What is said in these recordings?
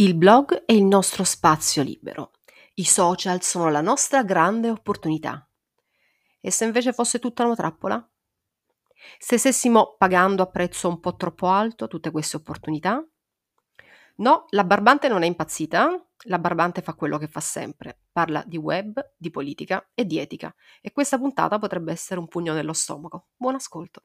Il blog è il nostro spazio libero. I social sono la nostra grande opportunità. E se invece fosse tutta una trappola? Se stessimo pagando a prezzo un po' troppo alto tutte queste opportunità? No, la Barbante non è impazzita. La Barbante fa quello che fa sempre. Parla di web, di politica e di etica. E questa puntata potrebbe essere un pugno nello stomaco. Buon ascolto.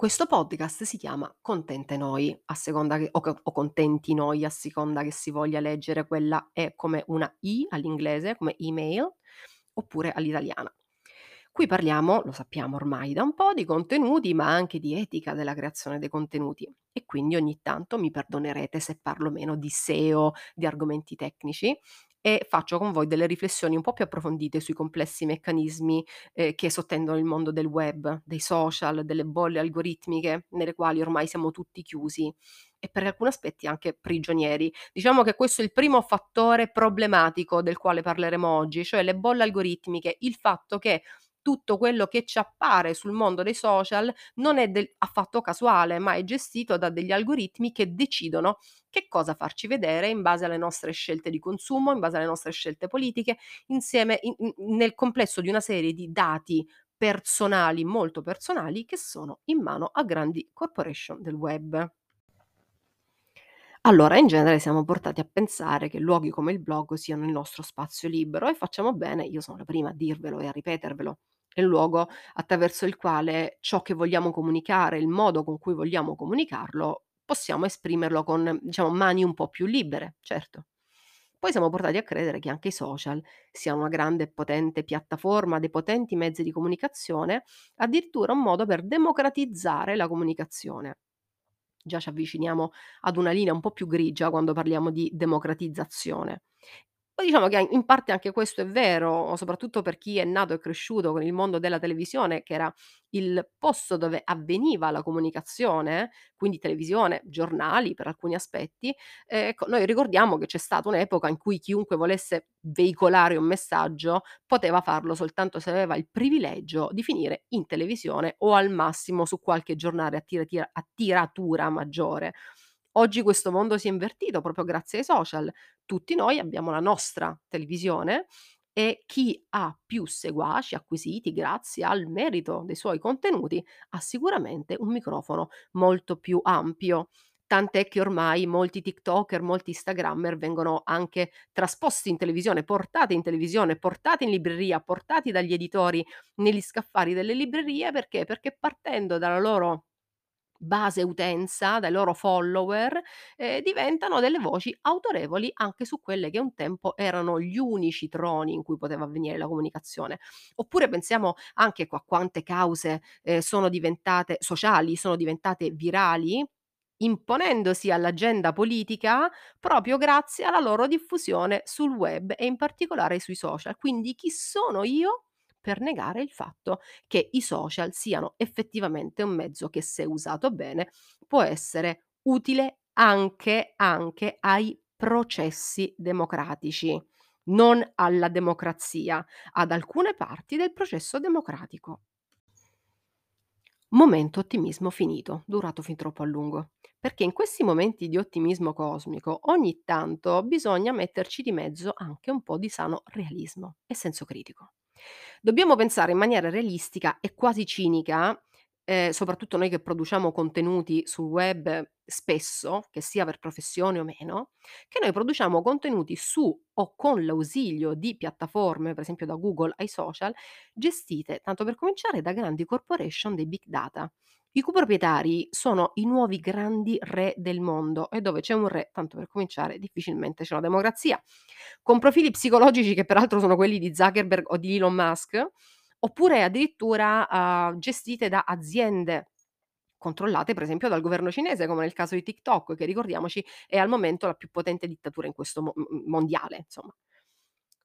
Questo podcast si chiama Contente Noi, a seconda che, o, o, Contenti Noi, a seconda che si voglia leggere quella è come una I all'inglese, come email, oppure all'italiana. Qui parliamo, lo sappiamo ormai da un po', di contenuti, ma anche di etica della creazione dei contenuti. E quindi ogni tanto mi perdonerete se parlo meno di SEO, di argomenti tecnici, e faccio con voi delle riflessioni un po' più approfondite sui complessi meccanismi eh, che sottendono il mondo del web, dei social, delle bolle algoritmiche nelle quali ormai siamo tutti chiusi e per alcuni aspetti anche prigionieri. Diciamo che questo è il primo fattore problematico del quale parleremo oggi, cioè le bolle algoritmiche, il fatto che tutto quello che ci appare sul mondo dei social non è del, affatto casuale, ma è gestito da degli algoritmi che decidono che cosa farci vedere in base alle nostre scelte di consumo, in base alle nostre scelte politiche, insieme in, in, nel complesso di una serie di dati personali, molto personali, che sono in mano a grandi corporation del web. Allora, in genere siamo portati a pensare che luoghi come il blog siano il nostro spazio libero e facciamo bene, io sono la prima a dirvelo e a ripetervelo, è il luogo attraverso il quale ciò che vogliamo comunicare, il modo con cui vogliamo comunicarlo, possiamo esprimerlo con, diciamo, mani un po' più libere, certo. Poi siamo portati a credere che anche i social siano una grande e potente piattaforma, dei potenti mezzi di comunicazione, addirittura un modo per democratizzare la comunicazione. Già ci avviciniamo ad una linea un po' più grigia quando parliamo di democratizzazione. Poi diciamo che in parte anche questo è vero, soprattutto per chi è nato e cresciuto con il mondo della televisione, che era il posto dove avveniva la comunicazione, quindi televisione, giornali per alcuni aspetti. Eh, ecco, noi ricordiamo che c'è stata un'epoca in cui chiunque volesse veicolare un messaggio poteva farlo soltanto se aveva il privilegio di finire in televisione o al massimo su qualche giornale a, tira, a tiratura maggiore. Oggi questo mondo si è invertito proprio grazie ai social. Tutti noi abbiamo la nostra televisione e chi ha più seguaci acquisiti grazie al merito dei suoi contenuti ha sicuramente un microfono molto più ampio. Tant'è che ormai molti TikToker, molti Instagrammer vengono anche trasposti in televisione, portati in televisione, portati in libreria, portati dagli editori negli scaffali delle librerie perché? Perché partendo dalla loro base utenza, dai loro follower, ehm, diventano delle voci autorevoli anche su quelle che un tempo erano gli unici troni in cui poteva avvenire la comunicazione. Oppure pensiamo anche a quante cause, ehm, sono diventate sociali, sono diventate virali, imponendosi all'agenda politica proprio grazie alla loro diffusione sul web e in particolare sui social. Quindi chi sono io per negare il fatto che i social siano effettivamente un mezzo che se usato bene può essere utile anche, anche ai processi democratici, non alla democrazia, ad alcune parti del processo democratico. Momento ottimismo finito, durato fin troppo a lungo. Perché in questi momenti di ottimismo cosmico ogni tanto bisogna metterci di mezzo anche un po' di sano realismo e senso critico. Dobbiamo pensare in maniera realistica e quasi cinica, ehm, soprattutto noi che produciamo contenuti sul web spesso, che sia per professione o meno, che noi produciamo contenuti su o con l'ausilio di piattaforme, per esempio da Google ai social, gestite, tanto per cominciare, da grandi corporation dei big data I coproprietari sono i nuovi grandi re del mondo e dove c'è un re, tanto per cominciare, difficilmente c'è una democrazia. Con profili psicologici che peraltro sono quelli di Zuckerberg o di Elon Musk, oppure addirittura, uhm, gestite da aziende controllate per esempio dal governo cinese, come nel caso di TikTok, che ricordiamoci è al momento la più potente dittatura in questo mo mondiale, insomma.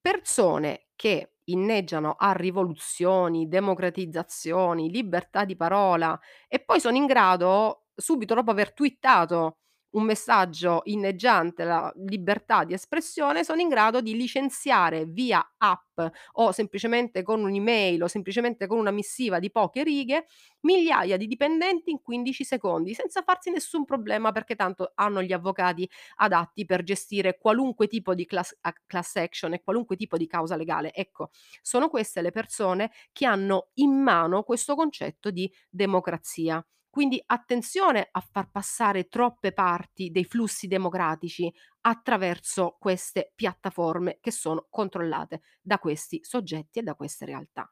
Persone che inneggiano a rivoluzioni, democratizzazioni, libertà di parola e poi sono in grado, subito dopo aver twittato un messaggio inneggiante alla libertà di espressione, sono in grado di licenziare via app o semplicemente con un'email o semplicemente con una missiva di poche righe, migliaia di dipendenti in 15 secondi, senza farsi nessun problema perché tanto hanno gli avvocati adatti per gestire qualunque tipo di class class action e qualunque tipo di causa legale. Ecco, sono queste le persone che hanno in mano questo concetto di democrazia. Quindi attenzione a far passare troppe parti dei flussi democratici attraverso queste piattaforme che sono controllate da questi soggetti e da queste realtà.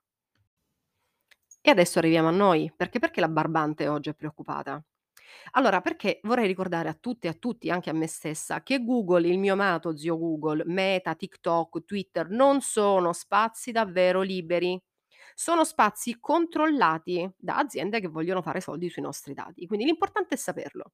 E adesso arriviamo a noi, perché perché la barbante oggi è preoccupata? Allora, perché vorrei ricordare a tutte e a tutti, anche a me stessa, che Google, il mio amato zio Google, Meta, TikTok, Twitter, non sono spazi davvero liberi. Sono spazi controllati da aziende che vogliono fare soldi sui nostri dati. Quindi l'importante è saperlo.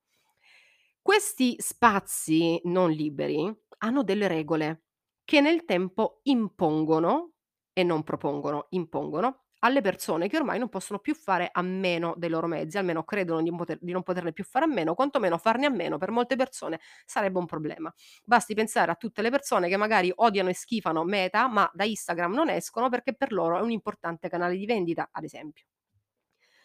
Questi spazi non liberi hanno delle regole che nel tempo impongono e non propongono, impongono alle persone che ormai non possono più fare a meno dei loro mezzi, almeno credono di poter di non poterne più fare a meno, quantomeno farne a meno per molte persone sarebbe un problema. Basti pensare a tutte le persone che magari odiano e schifano Meta, ma da Instagram non escono perché per loro è un importante canale di vendita, ad esempio.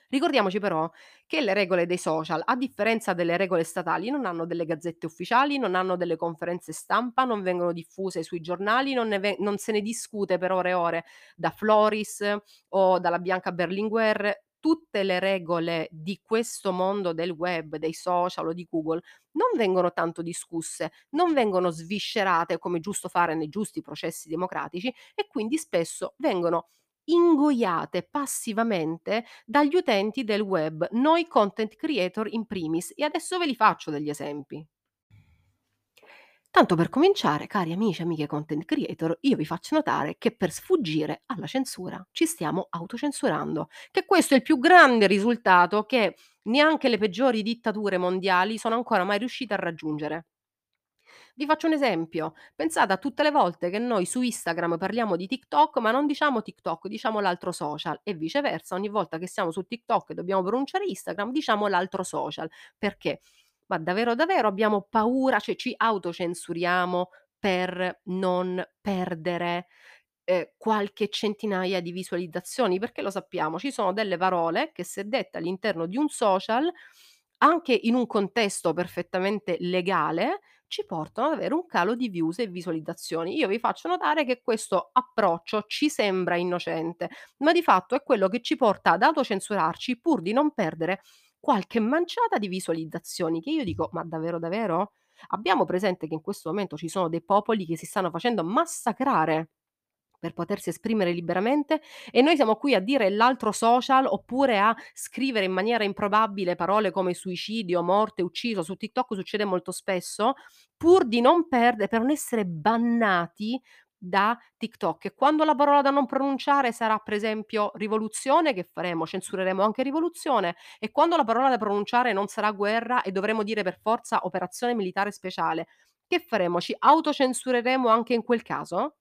Ricordiamoci però che le regole dei social, a differenza delle regole statali, non hanno delle gazzette ufficiali, non hanno delle conferenze stampa, non vengono diffuse sui giornali, non, ve- non se ne discute per ore e ore da Floris o dalla Bianca Berlinguer. Tutte le regole di questo mondo del web, dei social o di Google non vengono tanto discusse, non vengono sviscerate come giusto fare nei giusti processi democratici e quindi spesso vengono ingoiate passivamente dagli utenti del web, noi content creator in primis, e adesso ve li faccio degli esempi. Tanto per cominciare, cari amici e amiche content creator, io vi faccio notare che per sfuggire alla censura ci stiamo autocensurando, che questo è il più grande risultato che neanche le peggiori dittature mondiali sono ancora mai riuscite a raggiungere. Vi faccio un esempio: pensate a tutte le volte che noi su Instagram parliamo di TikTok, ma non diciamo TikTok, diciamo l'altro social e viceversa, ogni volta che siamo su TikTok e dobbiamo pronunciare Instagram, diciamo l'altro social. Perché? Ma davvero, davvero abbiamo paura, cioè ci autocensuriamo per non perdere, ehm, qualche centinaia di visualizzazioni? Perché lo sappiamo, ci sono delle parole che se dette all'interno di un social, anche in un contesto perfettamente legale, ci portano ad avere un calo di views e visualizzazioni. Io vi faccio notare che questo approccio ci sembra innocente, ma di fatto è quello che ci porta ad autocensurarci pur di non perdere qualche manciata di visualizzazioni, che io dico: "Ma davvero, davvero?" Abbiamo presente che in questo momento ci sono dei popoli che si stanno facendo massacrare per potersi esprimere liberamente e noi siamo qui a dire l'altro social oppure a scrivere in maniera improbabile parole come suicidio, morte, ucciso, su TikTok succede molto spesso, pur di non perde per non essere bannati da TikTok. E quando la parola da non pronunciare sarà per esempio rivoluzione, che faremo? Censureremo anche rivoluzione. E quando la parola da pronunciare non sarà guerra e dovremo dire per forza operazione militare speciale, che faremo? Ci autocensureremo anche in quel caso?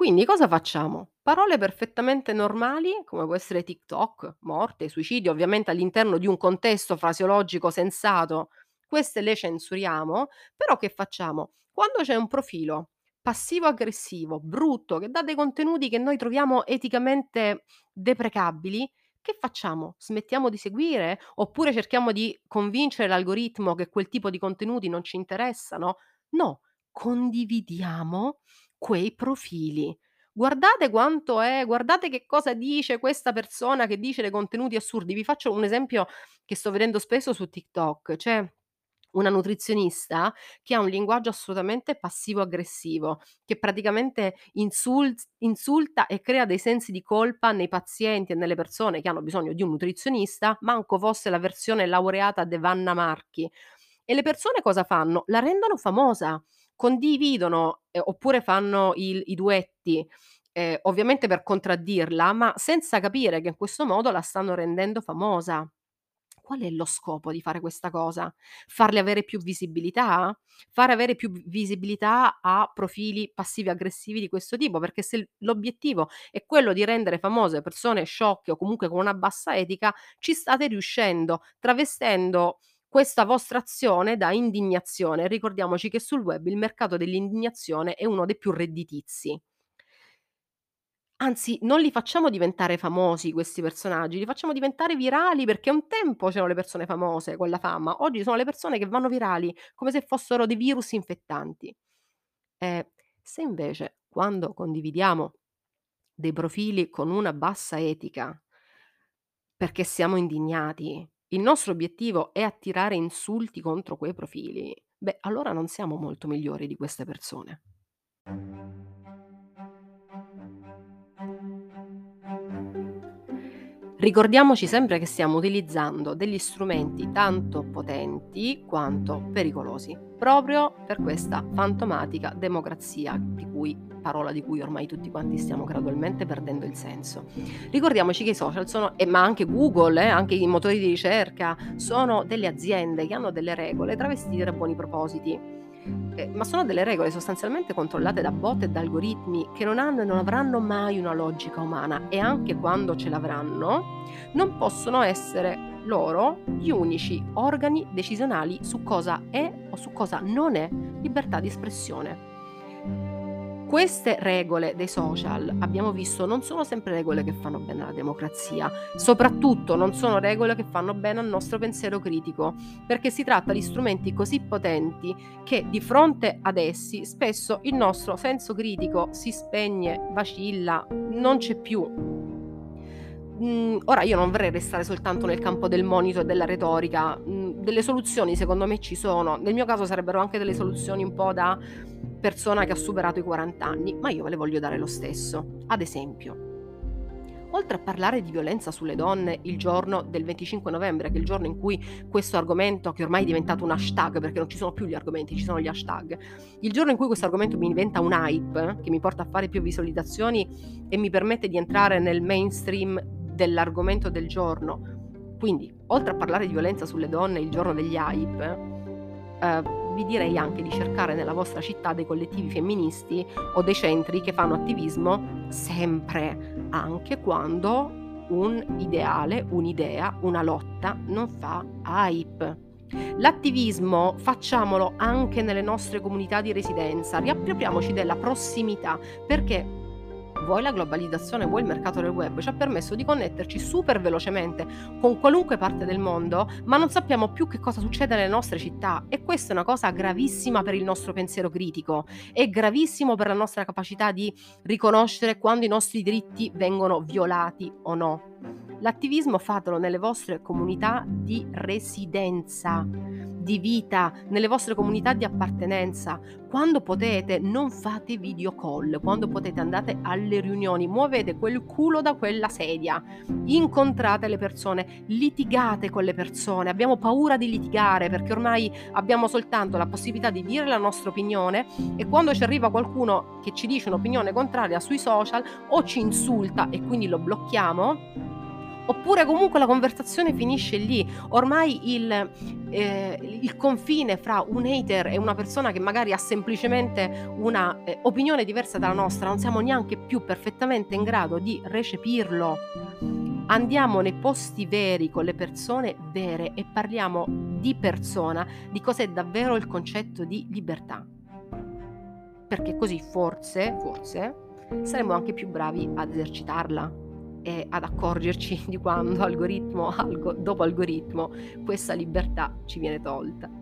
Quindi cosa facciamo? Parole perfettamente normali, come può essere TikTok, morte, suicidio, ovviamente all'interno di un contesto frasiologico sensato, queste le censuriamo, però che facciamo? Quando c'è un profilo passivo-aggressivo, brutto, che dà dei contenuti che noi troviamo eticamente deprecabili, che facciamo? Smettiamo di seguire? Oppure cerchiamo di convincere l'algoritmo che quel tipo di contenuti non ci interessano? No, condividiamo quei profili. Guardate quanto è guardate che cosa dice questa persona che dice dei contenuti assurdi. Vi faccio un esempio che sto vedendo spesso su TikTok. C'è Una nutrizionista che ha un linguaggio assolutamente passivo-aggressivo, che praticamente insult insulta e crea dei sensi di colpa nei pazienti e nelle persone che hanno bisogno di un nutrizionista, manco fosse la versione laureata de Vanna Marchi. E le persone cosa fanno? La rendono famosa, condividono, ehm, oppure fanno il i duetti, ehm, ovviamente per contraddirla, ma senza capire che in questo modo la stanno rendendo famosa. Qual è lo scopo di fare questa cosa? Farle avere più visibilità? Fare avere più visibilità a profili passivi aggressivi di questo tipo? Perché se l'obiettivo è quello di rendere famose persone sciocche o comunque con una bassa etica, ci state riuscendo, travestendo questa vostra azione da indignazione. Ricordiamoci che sul web il mercato dell'indignazione è uno dei più redditizi. Anzi, non li facciamo diventare famosi questi personaggi, li facciamo diventare virali perché un tempo c'erano le persone famose con la fama, oggi sono le persone che vanno virali come se fossero dei virus infettanti. Ehm, se invece quando condividiamo dei profili con una bassa etica perché siamo indignati, il nostro obiettivo è attirare insulti contro quei profili, beh, allora non siamo molto migliori di queste persone. Ricordiamoci sempre che stiamo utilizzando degli strumenti tanto potenti quanto pericolosi, proprio per questa fantomatica democrazia di cui parola di cui ormai tutti quanti stiamo gradualmente perdendo il senso. Ricordiamoci che i social sono, e ma anche Google, eh, anche i motori di ricerca, sono delle aziende che hanno delle regole travestite da buoni propositi. Eh, ma sono delle regole sostanzialmente controllate da bot e da algoritmi che non hanno e non avranno mai una logica umana e anche quando ce l'avranno non possono essere loro gli unici organi decisionali su cosa è o su cosa non è libertà di espressione. Queste regole dei social, abbiamo visto, non sono sempre regole che fanno bene alla democrazia, soprattutto non sono regole che fanno bene al nostro pensiero critico, perché si tratta di strumenti così potenti che di fronte ad essi spesso il nostro senso critico si spegne, vacilla, non c'è più. Mhmm, ora io non vorrei restare soltanto nel campo del monito e della retorica, mhmm, delle soluzioni secondo me ci sono. Nel mio caso sarebbero anche delle soluzioni un po' da persona che ha superato i 40 anni, ma io ve le voglio dare lo stesso. Ad esempio, oltre a parlare di violenza sulle donne il giorno del 25 novembre, che è il giorno in cui questo argomento, che ormai è diventato un hashtag, perché non ci sono più gli argomenti, ci sono gli hashtag, il giorno in cui questo argomento mi diventa un hype, che mi porta a fare più visualizzazioni e mi permette di entrare nel mainstream dell'argomento del giorno. Quindi, oltre a parlare di violenza sulle donne il giorno degli hype, eh, vi direi anche di cercare nella vostra città dei collettivi femministi o dei centri che fanno attivismo sempre, anche quando un ideale, un'idea, una lotta non fa hype. L'attivismo facciamolo anche nelle nostre comunità di residenza, riappropriamoci della prossimità, perché vuoi la globalizzazione, vuoi il mercato del web, ci ha permesso di connetterci super velocemente con qualunque parte del mondo, ma non sappiamo più che cosa succede nelle nostre città. E questa è una cosa gravissima per il nostro pensiero critico, è gravissimo per la nostra capacità di riconoscere quando i nostri diritti vengono violati o no. L'attivismo fatelo nelle vostre comunità di residenza, di vita, nelle vostre comunità di appartenenza. Quando potete non fate video call, quando potete andate alle riunioni, muovete quel culo da quella sedia, incontrate le persone, litigate con le persone. Abbiamo paura di litigare perché ormai abbiamo soltanto la possibilità di dire la nostra opinione e quando ci arriva qualcuno che ci dice un'opinione contraria sui social o ci insulta e quindi lo blocchiamo, Oppure comunque la conversazione finisce lì. Ormai il, eh, il confine fra un hater e una persona che magari ha semplicemente una eh, opinione diversa dalla nostra, non siamo neanche più perfettamente in grado di recepirlo. Andiamo nei posti veri con le persone vere e parliamo di persona, di cos'è davvero il concetto di libertà. Perché così forse, forse, saremo anche più bravi ad esercitarla e ad accorgerci di quando algoritmo algo, dopo algoritmo questa libertà ci viene tolta.